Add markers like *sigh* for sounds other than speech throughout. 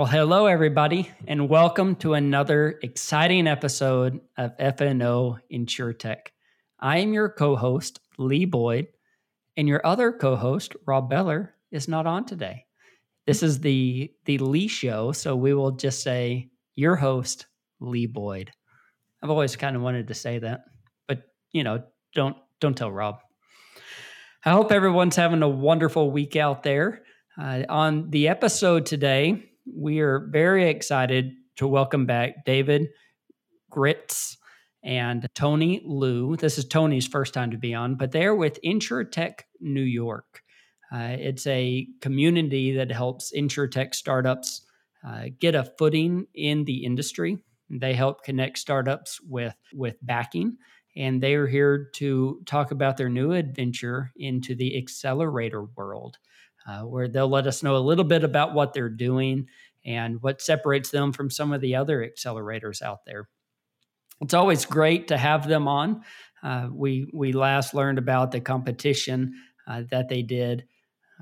Well, hello, everybody, and welcome to another exciting episode of FNO InsurTech. I am your co host, Lee Boyd, and your other co host, Rob Beller, is not on today. This is the, the Lee show, so we will just say your host, Lee Boyd. I've always kind of wanted to say that, but you know, don't don't tell Rob. I hope everyone's having a wonderful week out there. Uh, on the episode today, we are very excited to welcome back David Gritz and Tony Liu. This is Tony's first time to be on, but they're with InsurTech New York. Uh, it's a community that helps InsurTech startups uh, get a footing in the industry. They help connect startups with with backing, and they are here to talk about their new adventure into the accelerator world uh, where they'll let us know a little bit about what they're doing and what separates them from some of the other accelerators out there. It's always great to have them on. Uh, we we last learned about the competition uh, that they did.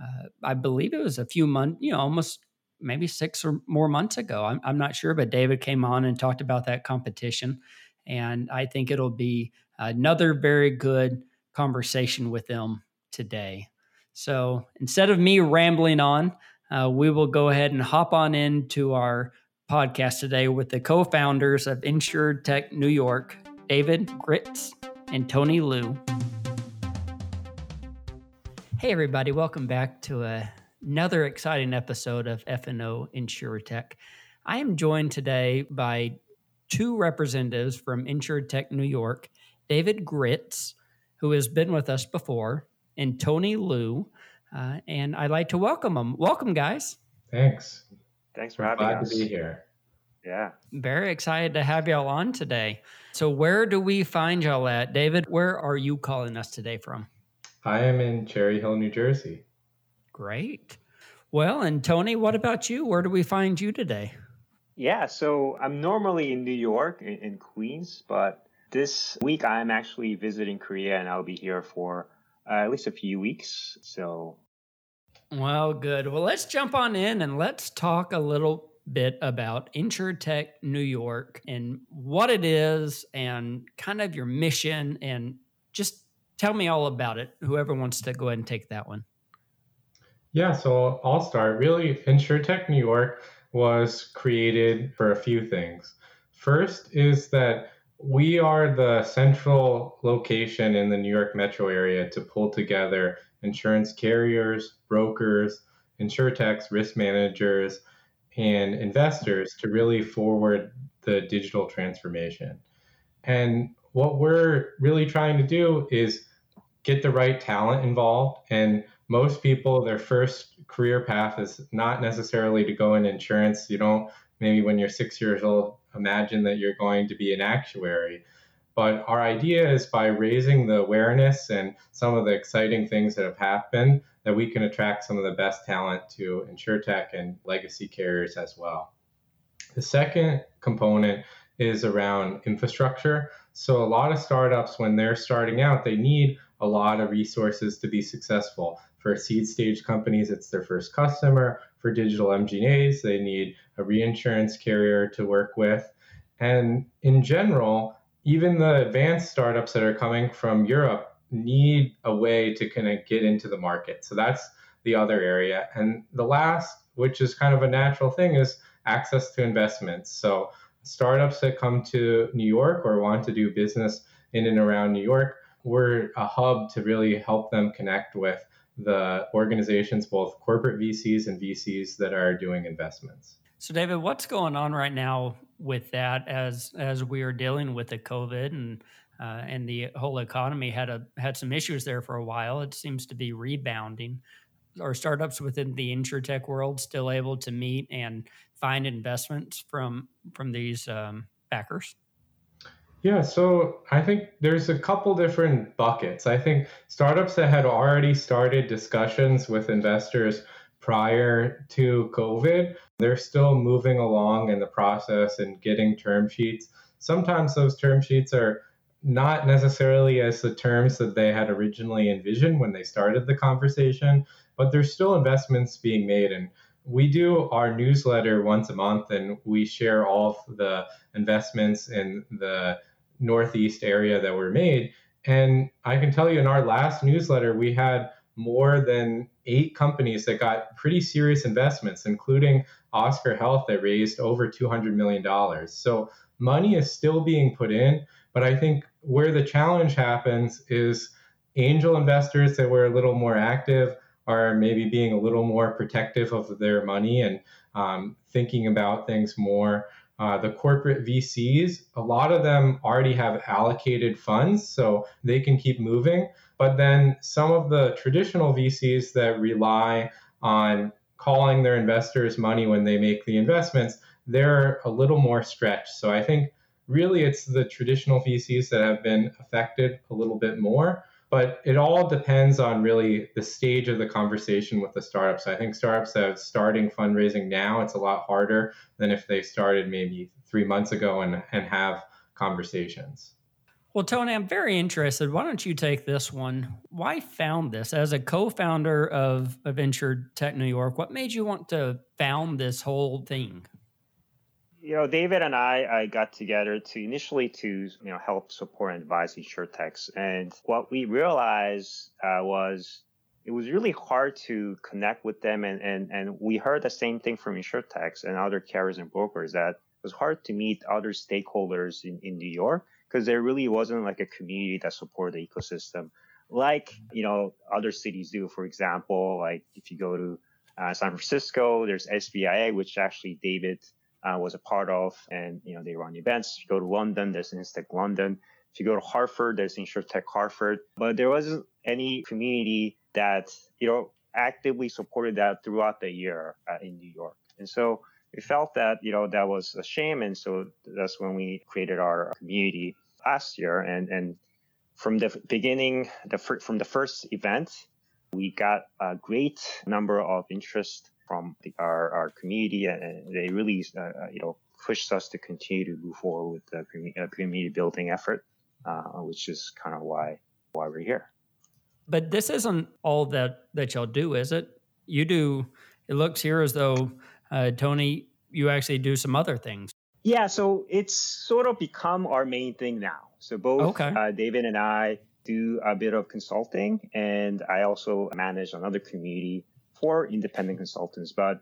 Uh, I believe it was a few months, you know, almost maybe six or more months ago. I'm, I'm not sure, but David came on and talked about that competition, and I think it'll be another very good conversation with them today. So instead of me rambling on, uh, we will go ahead and hop on into our podcast today with the co founders of InsurTech New York, David Gritz and Tony Liu. Hey, everybody, welcome back to a, another exciting episode of FNO InsurTech. I am joined today by two representatives from InsurTech New York, David Gritz, who has been with us before, and Tony Liu. Uh, and I'd like to welcome them. Welcome, guys. Thanks. Thanks for having Glad us. to be here. Yeah. Very excited to have y'all on today. So, where do we find y'all at? David, where are you calling us today from? I am in Cherry Hill, New Jersey. Great. Well, and Tony, what about you? Where do we find you today? Yeah. So I'm normally in New York, in, in Queens, but this week I'm actually visiting Korea and I'll be here for uh, at least a few weeks. So, well, good. Well, let's jump on in and let's talk a little bit about InsurTech New York and what it is and kind of your mission and just tell me all about it. Whoever wants to go ahead and take that one. Yeah, so I'll start. Really, InsurTech New York was created for a few things. First is that we are the central location in the New York metro area to pull together insurance carriers, brokers, insurtechs, risk managers, and investors to really forward the digital transformation. And what we're really trying to do is get the right talent involved. And most people, their first career path is not necessarily to go in insurance. You don't, maybe when you're six years old, imagine that you're going to be an actuary. But our idea is by raising the awareness and some of the exciting things that have happened, that we can attract some of the best talent to InsurTech and legacy carriers as well. The second component is around infrastructure. So, a lot of startups, when they're starting out, they need a lot of resources to be successful. For seed stage companies, it's their first customer. For digital MGAs, they need a reinsurance carrier to work with. And in general, even the advanced startups that are coming from Europe need a way to kind of get into the market. So that's the other area. And the last, which is kind of a natural thing, is access to investments. So startups that come to New York or want to do business in and around New York, we're a hub to really help them connect with the organizations, both corporate VCs and VCs that are doing investments. So, David, what's going on right now with that as as we are dealing with the COVID and uh, and the whole economy had a had some issues there for a while. It seems to be rebounding. Are startups within the insurtech world still able to meet and find investments from from these um, backers? Yeah, so I think there's a couple different buckets. I think startups that had already started discussions with investors prior to COVID, they're still moving along in the process and getting term sheets. Sometimes those term sheets are not necessarily as the terms that they had originally envisioned when they started the conversation, but there's still investments being made. And we do our newsletter once a month and we share all the investments in the Northeast area that were made. And I can tell you in our last newsletter, we had more than eight companies that got pretty serious investments, including Oscar Health that raised over $200 million. So money is still being put in. But I think where the challenge happens is angel investors that were a little more active are maybe being a little more protective of their money and um, thinking about things more. Uh, the corporate VCs, a lot of them already have allocated funds, so they can keep moving. But then some of the traditional VCs that rely on calling their investors money when they make the investments, they're a little more stretched. So I think really it's the traditional VCs that have been affected a little bit more. But it all depends on really the stage of the conversation with the startups. I think startups that are starting fundraising now, it's a lot harder than if they started maybe three months ago and, and have conversations. Well, Tony, I'm very interested. Why don't you take this one? Why found this as a co-founder of, Venture Tech New York? What made you want to found this whole thing? You know, David and I, I got together to initially to you know help support and advise insurtechs, and what we realized uh, was it was really hard to connect with them, and and and we heard the same thing from insurtechs and other carriers and brokers that it was hard to meet other stakeholders in in New York because there really wasn't like a community that supported the ecosystem, like you know other cities do. For example, like if you go to uh, San Francisco, there's SBIA, which actually David uh, was a part of, and you know they run events. If you go to London, there's Instech London. If you go to Hartford, there's InsurTech Hartford. But there wasn't any community that you know actively supported that throughout the year uh, in New York, and so we felt that you know that was a shame, and so that's when we created our community last year, and and from the beginning, the from the first event, we got a great number of interest from the, our, our community, and they really, uh, uh, you know, pushed us to continue to move forward with the community, uh, community building effort, uh, which is kind of why why we're here. But this isn't all that that y'all do, is it? You do. It looks here as though uh, Tony, you actually do some other things. Yeah, so it's sort of become our main thing now. So both okay. uh, David and I do a bit of consulting, and I also manage another community for independent consultants, but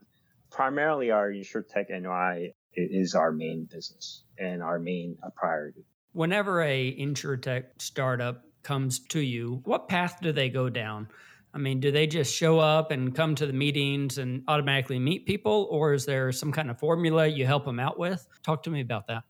primarily our InsurTech NY is our main business and our main uh, priority. Whenever a InsurTech startup comes to you, what path do they go down? I mean, do they just show up and come to the meetings and automatically meet people, or is there some kind of formula you help them out with? Talk to me about that.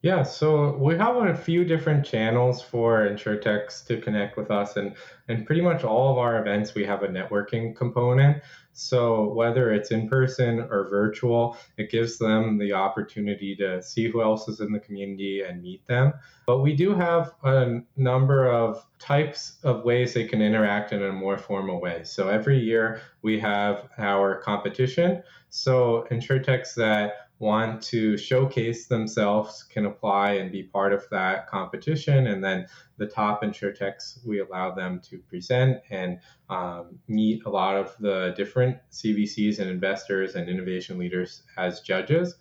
Yeah, so we have a few different channels for insurtechs to connect with us, and and pretty much all of our events we have a networking component. So whether it's in person or virtual, it gives them the opportunity to see who else is in the community and meet them. But we do have a number of types of ways they can interact in a more formal way. So every year we have our competition. So insurtechs that want to showcase themselves can apply and be part of that competition. And then the top insurtechs, we allow them to present and um, meet a lot of the different CVCs and investors and innovation leaders as judges.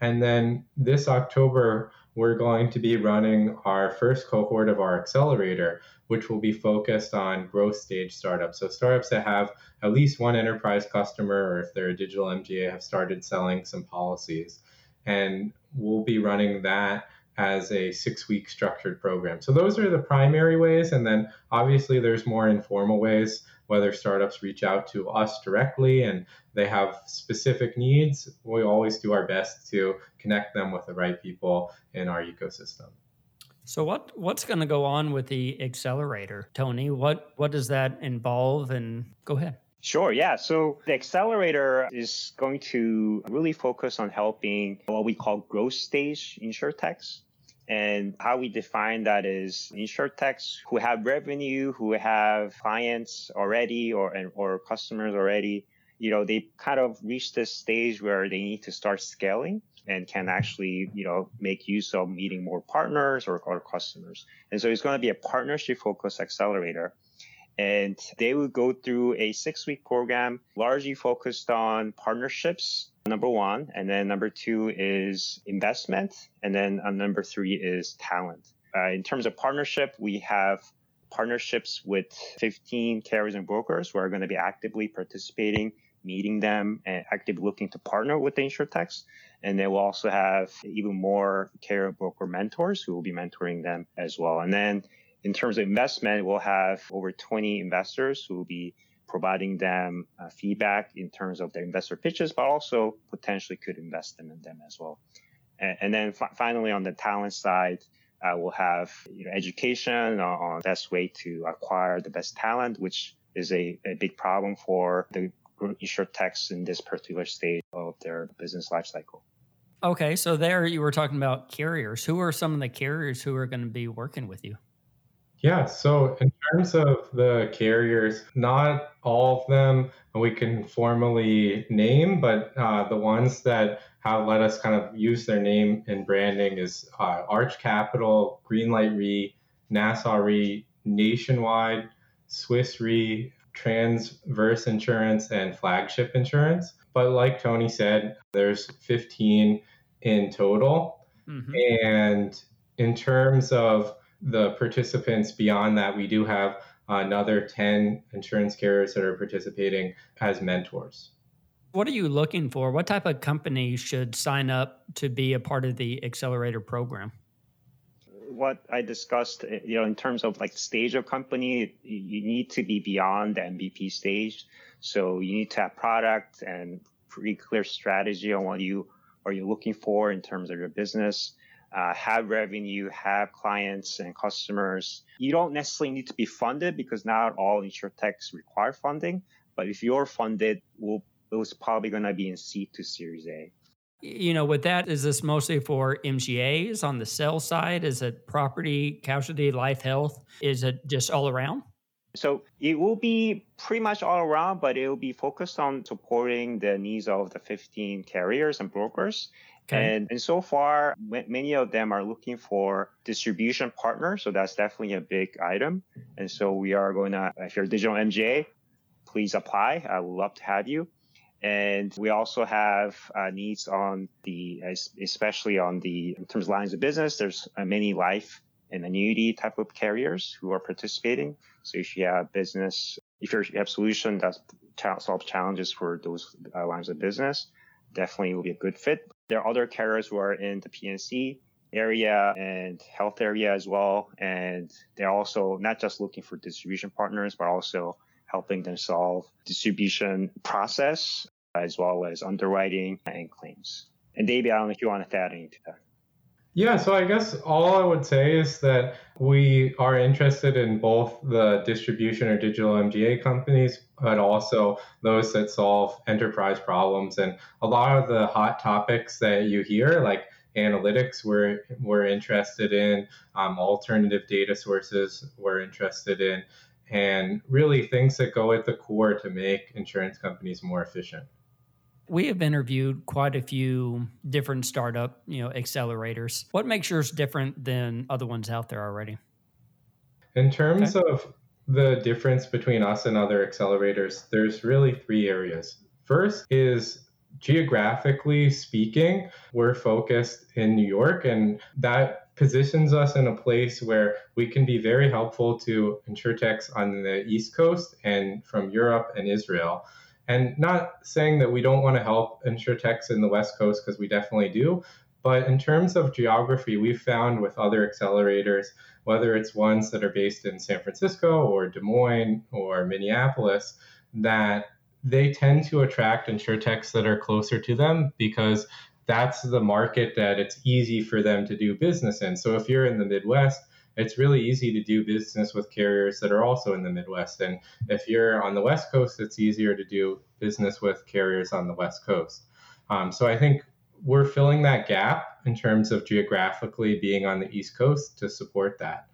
And then this October, we're going to be running our first cohort of our accelerator, which will be focused on growth stage startups. So, startups that have at least one enterprise customer, or if they're a digital MGA, have started selling some policies. And we'll be running that as a six week structured program. So, those are the primary ways. And then obviously, there's more informal ways whether startups reach out to us directly and they have specific needs, we always do our best to connect them with the right people in our ecosystem. So what what's going to go on with the accelerator, Tony? What what does that involve? And go ahead. Sure, yeah. So the accelerator is going to really focus on helping what we call growth stage insurtechs. And how we define that is insurtechs who have revenue, who have clients already or or customers already. You know, they kind of reach this stage where they need to start scaling and can actually, you know, make use of meeting more partners or, or customers. And so it's going to be a partnership focused accelerator. And they will go through a six week program largely focused on partnerships, number one. And then number two is investment. And then uh, number three is talent. Uh, in terms of partnership, we have partnerships with 15 carriers and brokers who are going to be actively participating, meeting them, and actively looking to partner with the insurtechs. And they will also have even more carrier broker mentors who will be mentoring them as well. And then in terms of investment, we'll have over 20 investors who will be providing them uh, feedback in terms of their investor pitches, but also potentially could invest them in them as well. And, and then f- finally, on the talent side, uh, we'll have you know, education on, on best way to acquire the best talent, which is a, a big problem for the insurtechs in this particular stage of their business life cycle. Okay, so there you were talking about carriers. Who are some of the carriers who are going to be working with you? Yeah, so in terms of the carriers, not all of them we can formally name, but uh, the ones that have let us kind of use their name and branding is uh, Arch Capital, Greenlight Re, Nassau Re, Nationwide, Swiss Re, Transverse Insurance, and Flagship Insurance. But like Tony said, there's 15 in total. Mm-hmm. And in terms of the participants beyond that, we do have another 10 insurance carriers that are participating as mentors. What are you looking for? What type of company should sign up to be a part of the accelerator program? What I discussed, you know, in terms of like stage of company, you need to be beyond the MVP stage. So you need to have product and pretty clear strategy on what you are you looking for in terms of your business uh, have revenue, have clients and customers. You don't necessarily need to be funded because not all insurtechs require funding. But if you're funded, we'll, it was probably going to be in seed to Series A. You know, with that, is this mostly for MGAs on the sell side? Is it property, casualty, life, health? Is it just all around? So it will be pretty much all around, but it will be focused on supporting the needs of the 15 carriers and brokers. Okay. And, and so far, many of them are looking for distribution partners. So that's definitely a big item. And so we are going to, if you're a digital MGA, please apply. I would love to have you. And we also have uh, needs on the, especially on the, in terms of lines of business, there's uh, many life and annuity type of carriers who are participating. So if you have business, if you have solution that solves challenges for those uh, lines of business, definitely will be a good fit. There are other carriers who are in the P&C area and health area as well. And they're also not just looking for distribution partners, but also helping them solve distribution process as well as underwriting and claims. And David, I don't know if you want to add anything to that. Yeah, so I guess all I would say is that we are interested in both the distribution or digital MGA companies, but also those that solve enterprise problems. And a lot of the hot topics that you hear, like analytics, we're, we're interested in, um, alternative data sources, we're interested in, and really things that go at the core to make insurance companies more efficient we have interviewed quite a few different startup, you know, accelerators. What makes yours different than other ones out there already? In terms okay. of the difference between us and other accelerators, there's really three areas. First is geographically speaking, we're focused in New York, and that positions us in a place where we can be very helpful to insurtechs on the East Coast and from Europe and Israel. And not saying that we don't want to help insurtechs in the West Coast, because we definitely do. But in terms of geography, we've found with other accelerators, whether it's ones that are based in San Francisco or Des Moines or Minneapolis, that they tend to attract insurtechs that are closer to them because that's the market that it's easy for them to do business in. So if you're in the Midwest, it's really easy to do business with carriers that are also in the Midwest. And if you're on the West Coast, it's easier to do business with carriers on the West Coast. Um, so I think we're filling that gap in terms of geographically being on the East Coast to support that.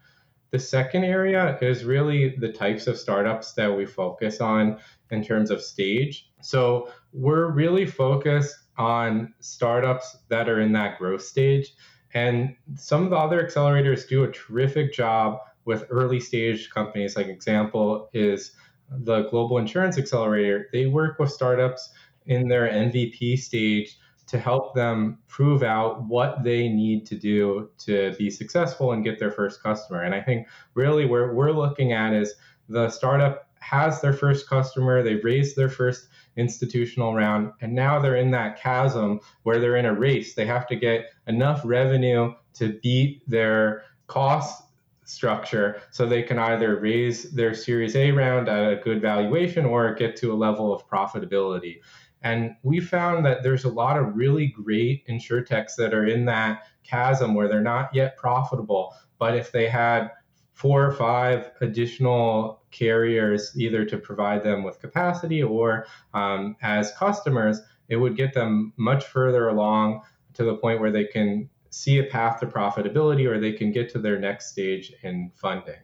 The second area is really the types of startups that we focus on in terms of stage. So we're really focused on startups that are in that growth stage. And some of the other accelerators do a terrific job with early stage companies. Like example is the Global Insurance Accelerator. They work with startups in their MVP stage to help them prove out what they need to do to be successful and get their first customer. And I think really where we're looking at is the startup has their first customer, they've raised their first institutional round, and now they're in that chasm where they're in a race. They have to get enough revenue to beat their cost structure so they can either raise their Series A round at a good valuation or get to a level of profitability. And we found that there's a lot of really great insurtechs that are in that chasm where they're not yet profitable. But if they had four or five additional carriers, either to provide them with capacity or um, as customers, it would get them much further along to the point where they can see a path to profitability or they can get to their next stage in funding.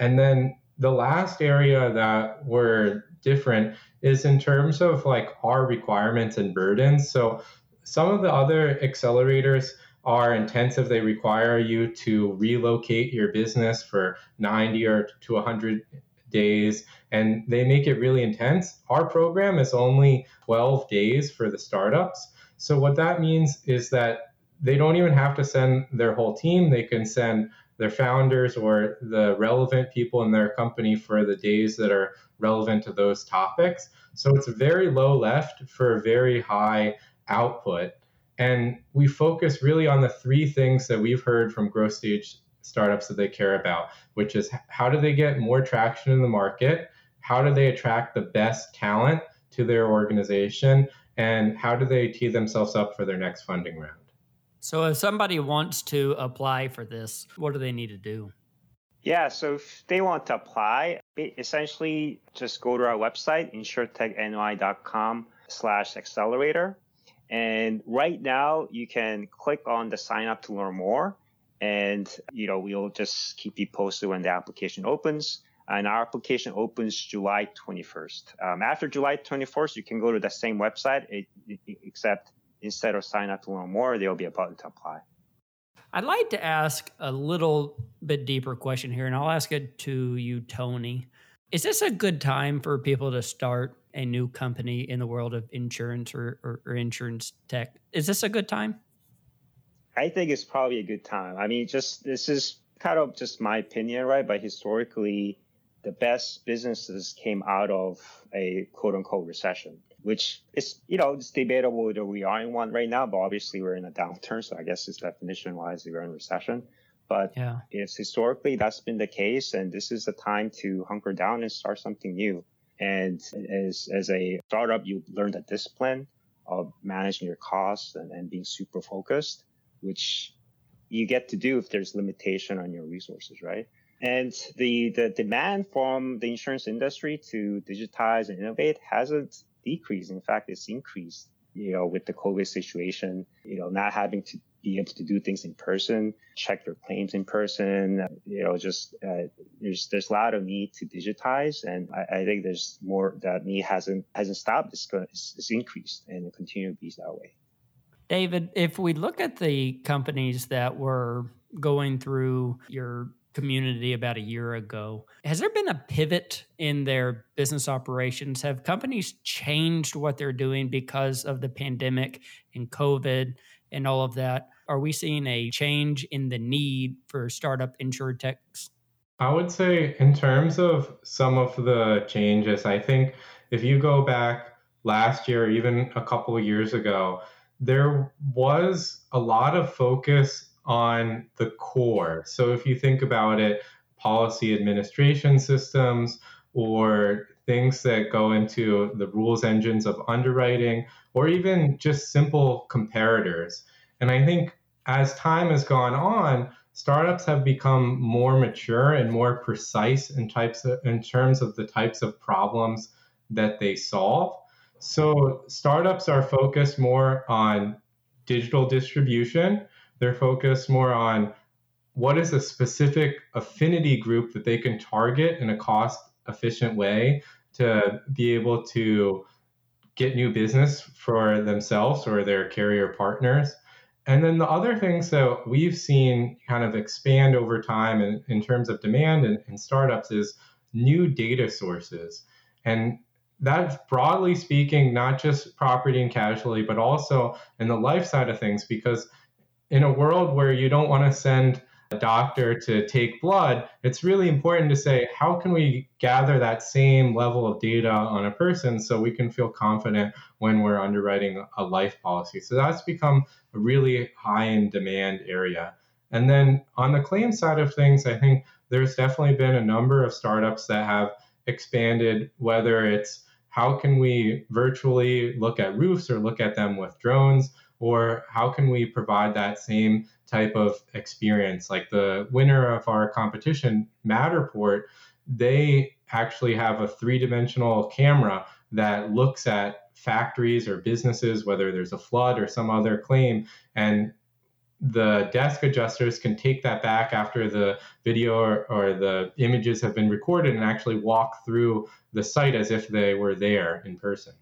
And then the last area that we're different is in terms of like our requirements and burdens. So some of the other accelerators are intensive. They require you to relocate your business for 90 or to 100 days, and they make it really intense. Our program is only 12 days for the startups. So, what that means is that they don't even have to send their whole team, they can send their founders or the relevant people in their company for the days that are relevant to those topics. So it's very low left for very high output. And we focus really on the three things that we've heard from growth stage startups that they care about, which is how do they get more traction in the market? How do they attract the best talent to their organization? And how do they tee themselves up for their next funding round? So, if somebody wants to apply for this, what do they need to do? Yeah, so if they want to apply, essentially just go to our website, insurtechny.com slash accelerator. And right now you can click on the sign up to learn more. And, you know, we'll just keep you posted when the application opens. And our application opens July 21st. Um, after July 21st, you can go to the same website, except instead of sign up to learn more, there'll be a button to apply. I'd like to ask a little bit deeper question here, and I'll ask it to you, Tony. Is this a good time for people to start a new company in the world of insurance or, or, or insurance tech? Is this a good time? I think it's probably a good time. I mean, just this is kind of just my opinion, right? But historically, the best businesses came out of a quote unquote recession which is, you know, it's debatable whether we are in one right now, but obviously we're in a downturn. So I guess it's definition wise, we're in recession. But yeah. it's historically that's been the case. And this is the time to hunker down and start something new. And as, as a startup, you learn the discipline of managing your costs and, and being super focused, which you get to do if there's limitation on your resources, right? And the, the demand from the insurance industry to digitize and innovate hasn't decreased. In fact, it's increased, you know, with the COVID situation, you know, not having to be able to do things in person, check your claims in person, you know, just uh, there's there's a lot of need to digitize, and I, I, think there's more that need hasn't hasn't stopped. It's, it's, it's increased and it continue to be that way. David, if we look at the companies that were going through your community about a year ago. Has there been a pivot in their business operations? Have companies changed what they're doing because of the pandemic and COVID and all of that? Are we seeing a change in the need for startup insurtechs? I would say, in terms of some of the changes, I think if you go back last year, even a couple of years ago, there was a lot of focus on the core. So if you think about it, policy administration systems or things that go into the rules engines of underwriting or even just simple comparators. And I think as time has gone on, startups have become more mature and more precise in types of, in terms of the types of problems that they solve. So startups are focused more on digital distribution. They're focused more on what is a specific affinity group that they can target in a cost efficient way to be able to get new business for themselves or their carrier partners. And then the other things that we've seen kind of expand over time in, in terms of demand and, in startups is new data sources. And that's broadly speaking, not just property and casualty, but also in the life side of things, because in a world where you don't want to send doctor to take blood, it's really important to say, how can we gather that same level of data on a person so we can feel confident when we're underwriting a life policy? So that's become a really high in demand area. And then on the claim side of things, I think there's definitely been a number of startups that have expanded, whether it's how can we virtually look at roofs or look at them with drones, or how can we provide that same type of experience. Like the winner of our competition, Matterport, they actually have a three dimensional camera that looks at factories or businesses, whether there's a flood or some other claim, and the desk adjusters can take that back after the video or, or, the images have been recorded and actually walk through the site as if they were there in person.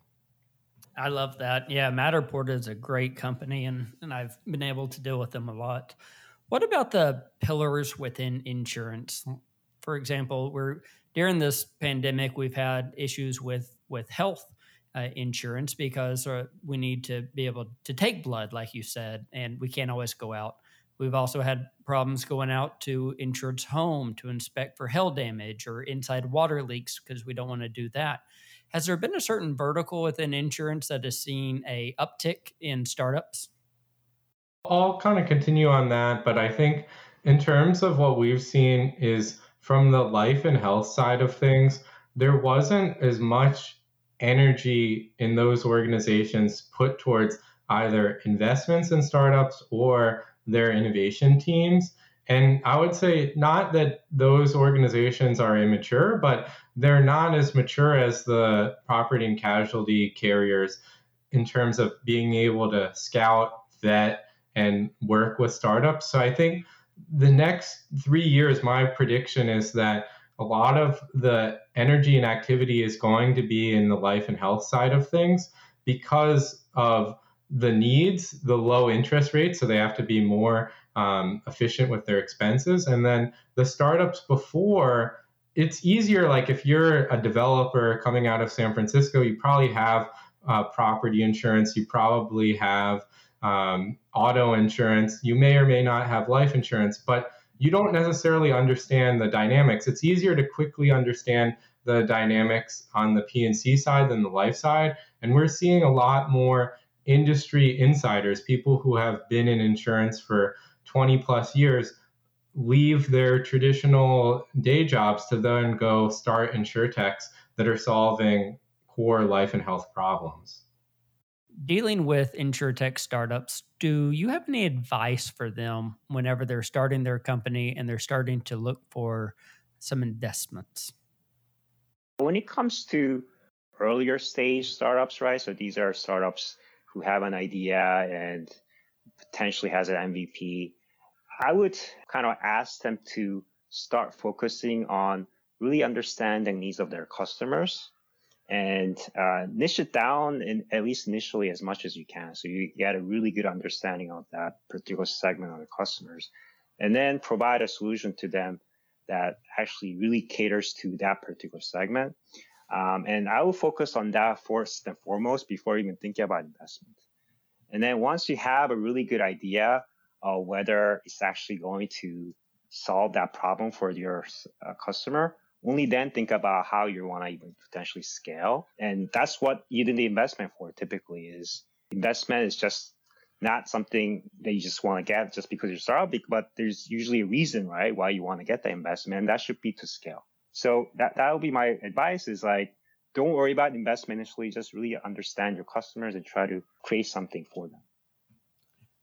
I love that. Yeah, Matterport is a great company, and, and I've been able to deal with them a lot. What about the pillars within insurance? For example, we're during this pandemic, we've had issues with with health uh, insurance because uh, we need to be able to take blood, like you said, and we can't always go out. We've also had problems going out to insured's home to inspect for hail damage or inside water leaks because we don't want to do that. Has there been a certain vertical within insurance that has seen a uptick in startups? I'll kind of continue on that, but I think in terms of what we've seen is from the life and health side of things, there wasn't as much energy in those organizations put towards either investments in startups or their innovation teams. And I would say not that those organizations are immature, but they're not as mature as the property and casualty carriers in terms of being able to scout, vet, and work with startups. So I think the next three years, my prediction is that a lot of the energy and activity is going to be in the life and health side of things because of the needs, the low interest rates. So they have to be more um, efficient with their expenses. And then the startups before, it's easier. Like if you're a developer coming out of San Francisco, you probably have uh, property insurance, you probably have um, auto insurance, you may or may not have life insurance, but you don't necessarily understand the dynamics. It's easier to quickly understand the dynamics on the P&C side than the life side. And we're seeing a lot more industry insiders, people who have been in insurance for 20 plus years leave their traditional day jobs to then go start insurtechs that are solving core life and health problems. Dealing with insurtech startups, do you have any advice for them whenever they're starting their company and they're starting to look for some investments? When it comes to earlier stage startups, right? So these are startups who have an idea and potentially has an MVP I would kind of ask them to start focusing on really understanding the needs of their customers and uh, niche it down in at least initially as much as you can. So you get a really good understanding of that particular segment of the customers and then provide a solution to them that actually really caters to that particular segment. Um, and I will focus on that first and foremost before even thinking about investment. And then once you have a really good idea uh, whether it's actually going to solve that problem for your uh, customer. Only then think about how you want to even potentially scale. And that's what you do the investment for typically is investment is just not something that you just want to get just because you're startup, but there's usually a reason, right, why you want to get the investment. And that should be to scale. So that, that would be my advice is like, don't worry about investment initially. Just really understand your customers and try to create something for them.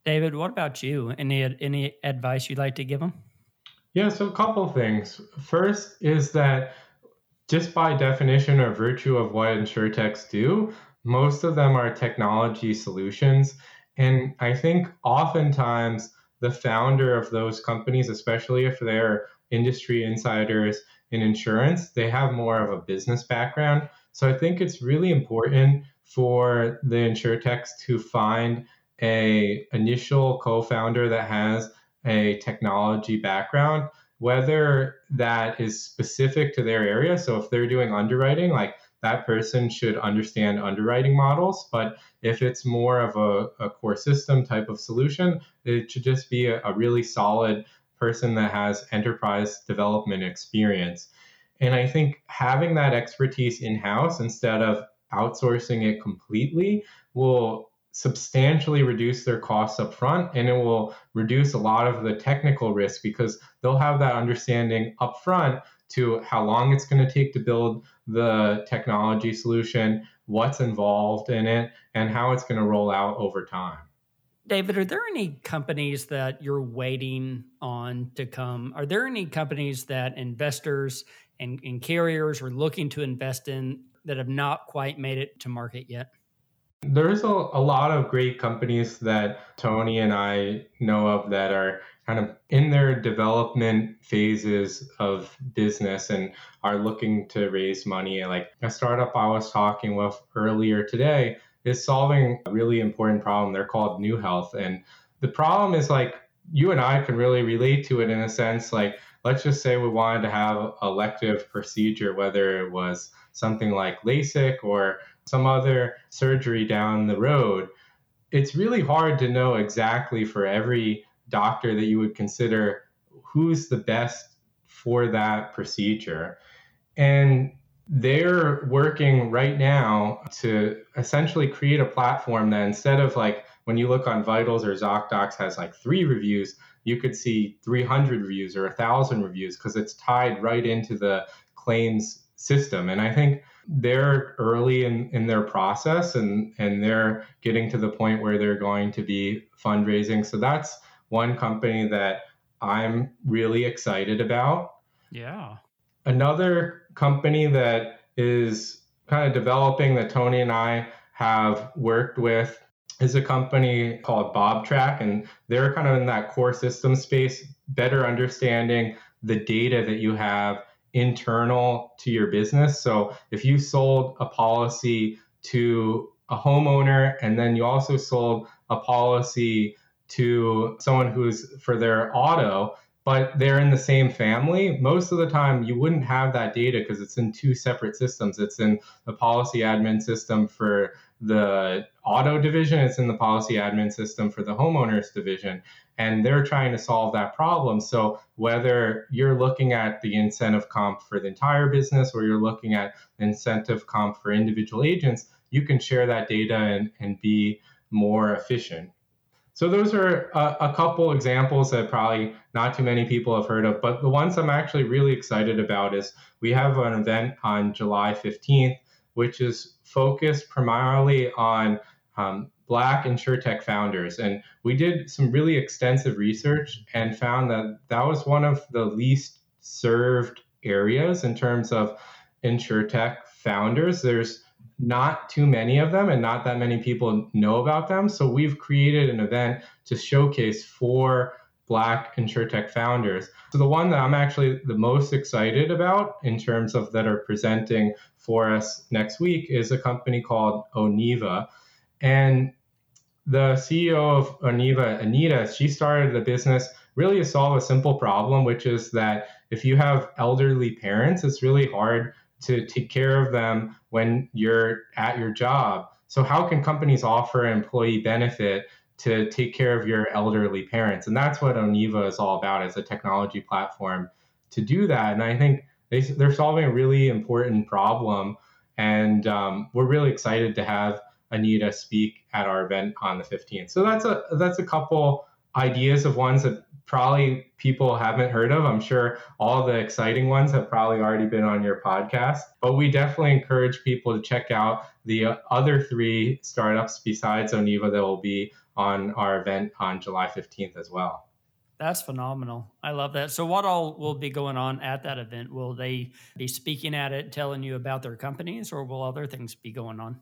David, what about you? Any any advice you'd like to give them? Yeah, so a couple things. First is that just by definition or virtue of what insurtechs do, most of them are technology solutions. And I think oftentimes the founder of those companies, especially if they're industry insiders in insurance, they have more of a business background. So I think it's really important for the insurtechs to find a initial co-founder that has a technology background whether that is specific to their area. So if they're doing underwriting like that person should understand underwriting models. But if it's more of a, a core system type of solution it should just be a, a really solid person that has enterprise development experience. And i think having that expertise in-house instead of outsourcing it completely will substantially reduce their costs up front and it will reduce a lot of the technical risk because they'll have that understanding up front to how long it's going to take to build the technology solution, what's involved in it, and how it's going to roll out over time. David, are there any companies that you're waiting on to come? Are there any companies that investors and, and carriers are looking to invest in that have not quite made it to market yet? There's a, a lot of great companies that Tony and I know of that are kind of in their development phases of business and are looking to raise money. Like a startup I was talking with earlier today is solving a really important problem. They're called New Health. And the problem is like you and I can really relate to it in a sense. Like, let's just say we wanted to have elective procedure, whether it was something like LASIK or some other surgery down the road, it's really hard to know exactly for every doctor that you would consider who's the best for that procedure. And they're working right now to essentially create a platform that instead of like when you look on Vitals or ZocDocs has like three reviews, you could see 300 reviews or 1,000 reviews because it's tied right into the claims system. And I think they're early in, in their process and, and they're getting to the point where they're going to be fundraising. So that's one company that I'm really excited about. Yeah. Another company that is kind of developing that Tony and I have worked with is a company called BobTrack, and they're kind of in that core system space, better understanding the data that you have internal to your business. So if you sold a policy to a homeowner and then you also sold a policy to someone who's for their auto, but they're in the same family, most of the time you wouldn't have that data because it's in two separate systems. It's in the policy admin system for the auto division, it's in the policy admin system for the homeowners division and they're trying to solve that problem. So whether you're looking at the incentive comp for the entire business or you're looking at incentive comp for individual agents, you can share that data and, and be more efficient. So those are a, a, couple examples that probably not too many people have heard of, but the ones I'm actually really excited about is we have an event on July 15th, which is focused primarily on um, Black insurtech founders. And we did some really extensive research and found that that was one of the least served areas in terms of insurtech founders. There's not too many of them and not that many people know about them. So we've created an event to showcase four Black insurtech founders. So the one that I'm actually the most excited about in terms of that are presenting for us next week is a company called Oniva. And the CEO of Oniva, Anita, she started the business really to solve a simple problem, which is that if you have elderly parents, it's really hard to take care of them when you're at your job. So, how can companies offer employee benefit to take care of your elderly parents? And that's what Oniva is all about, as a technology platform to do that. And I think they, they're solving a really important problem. And um, we're really excited to have Anita speak at our event on the 15th. So that's a that's a couple ideas of ones that probably people haven't heard of. I'm sure all the exciting ones have probably already been on your podcast, but we definitely encourage people to check out the uh, other three startups besides Oniva that will be on our event on July 15th as well. That's phenomenal. I love that. So, what all will be going on at that event? Will they be speaking at it, telling you about their companies, or will other things be going on?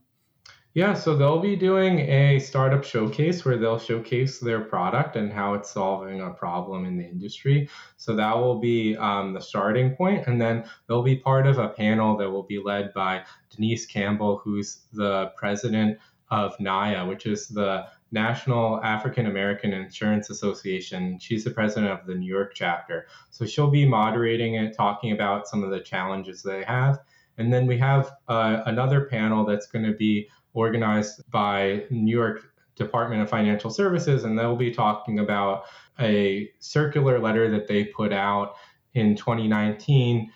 Yeah, so they'll be doing a startup showcase where they'll showcase their product and how it's solving a problem in the industry. So that will be um, the starting point. And then they'll be part of a panel that will be led by Denise Campbell, who's the president of NAIA, which is the National African American Insurance Association. She's the president of the New York chapter. So she'll be moderating it, talking about some of the challenges they have. And then we have uh, another panel that's going to be organized by New York Department of Financial Services, and they'll be talking about a circular letter that they put out in 2019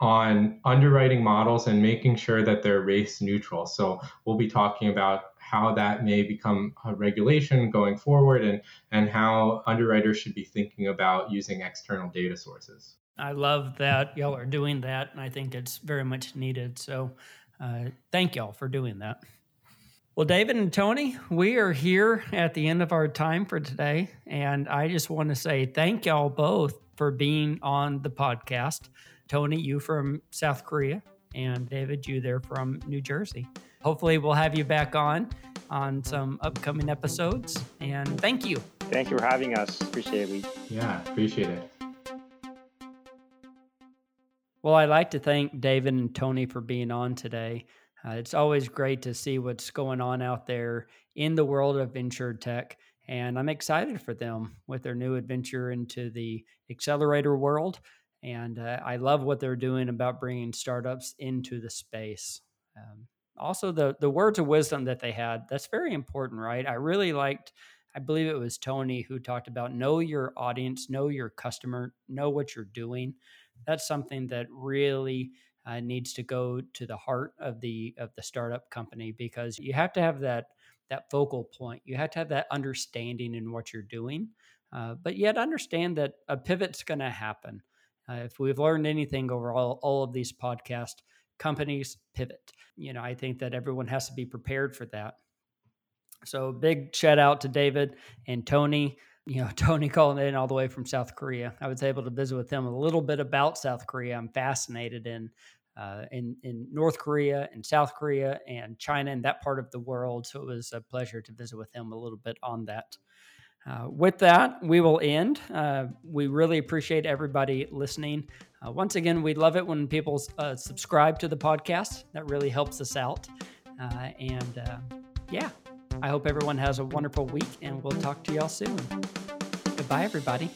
on underwriting models and making sure that they're race neutral. So we'll be talking about how that may become a regulation going forward and, and how underwriters should be thinking about using external data sources. I love that y'all are doing that, and I think it's very much needed. So uh, thank y'all for doing that. Well, David and Tony, we are here at the end of our time for today. And I just want to say thank y'all both for being on the podcast. Tony, you from South Korea, and David, you there from New Jersey. Hopefully, we'll have you back on on some upcoming episodes. And thank you. Thank you for having us. Appreciate it. Yeah, appreciate it. Well, I'd like to thank David and Tony for being on today. Uh, it's always great to see what's going on out there in the world of venture tech, And I'm excited for them with their new adventure into the accelerator world. And uh, I love what they're doing about bringing startups into the space. Um, also, the, the words of wisdom that they had, that's very important, right? I really liked, I believe it was Tony who talked about know your audience, know your customer, know what you're doing. That's something that really uh, needs to go to the heart of the of the startup company because you have to have that that focal point. You have to have that understanding in what you're doing, uh, but yet understand that a pivot's going to happen. Uh, if we've learned anything over all, all of these podcasts, companies pivot. You know, I think that everyone has to be prepared for that. So big shout out to David and Tony you know, *laughs* Tony calling in all the way from South Korea. I was able to visit with him a little bit about South Korea. I'm fascinated in uh, in in North Korea and South Korea and China and that part of the world. So it was a pleasure to visit with him a little bit on that. Uh, with that, we will end. Uh, we really appreciate everybody listening. Uh, once again, we love it when people uh, subscribe to the podcast. That really helps us out. Uh, and yeah, I hope everyone has a wonderful week, and we'll talk to y'all soon. Goodbye, everybody.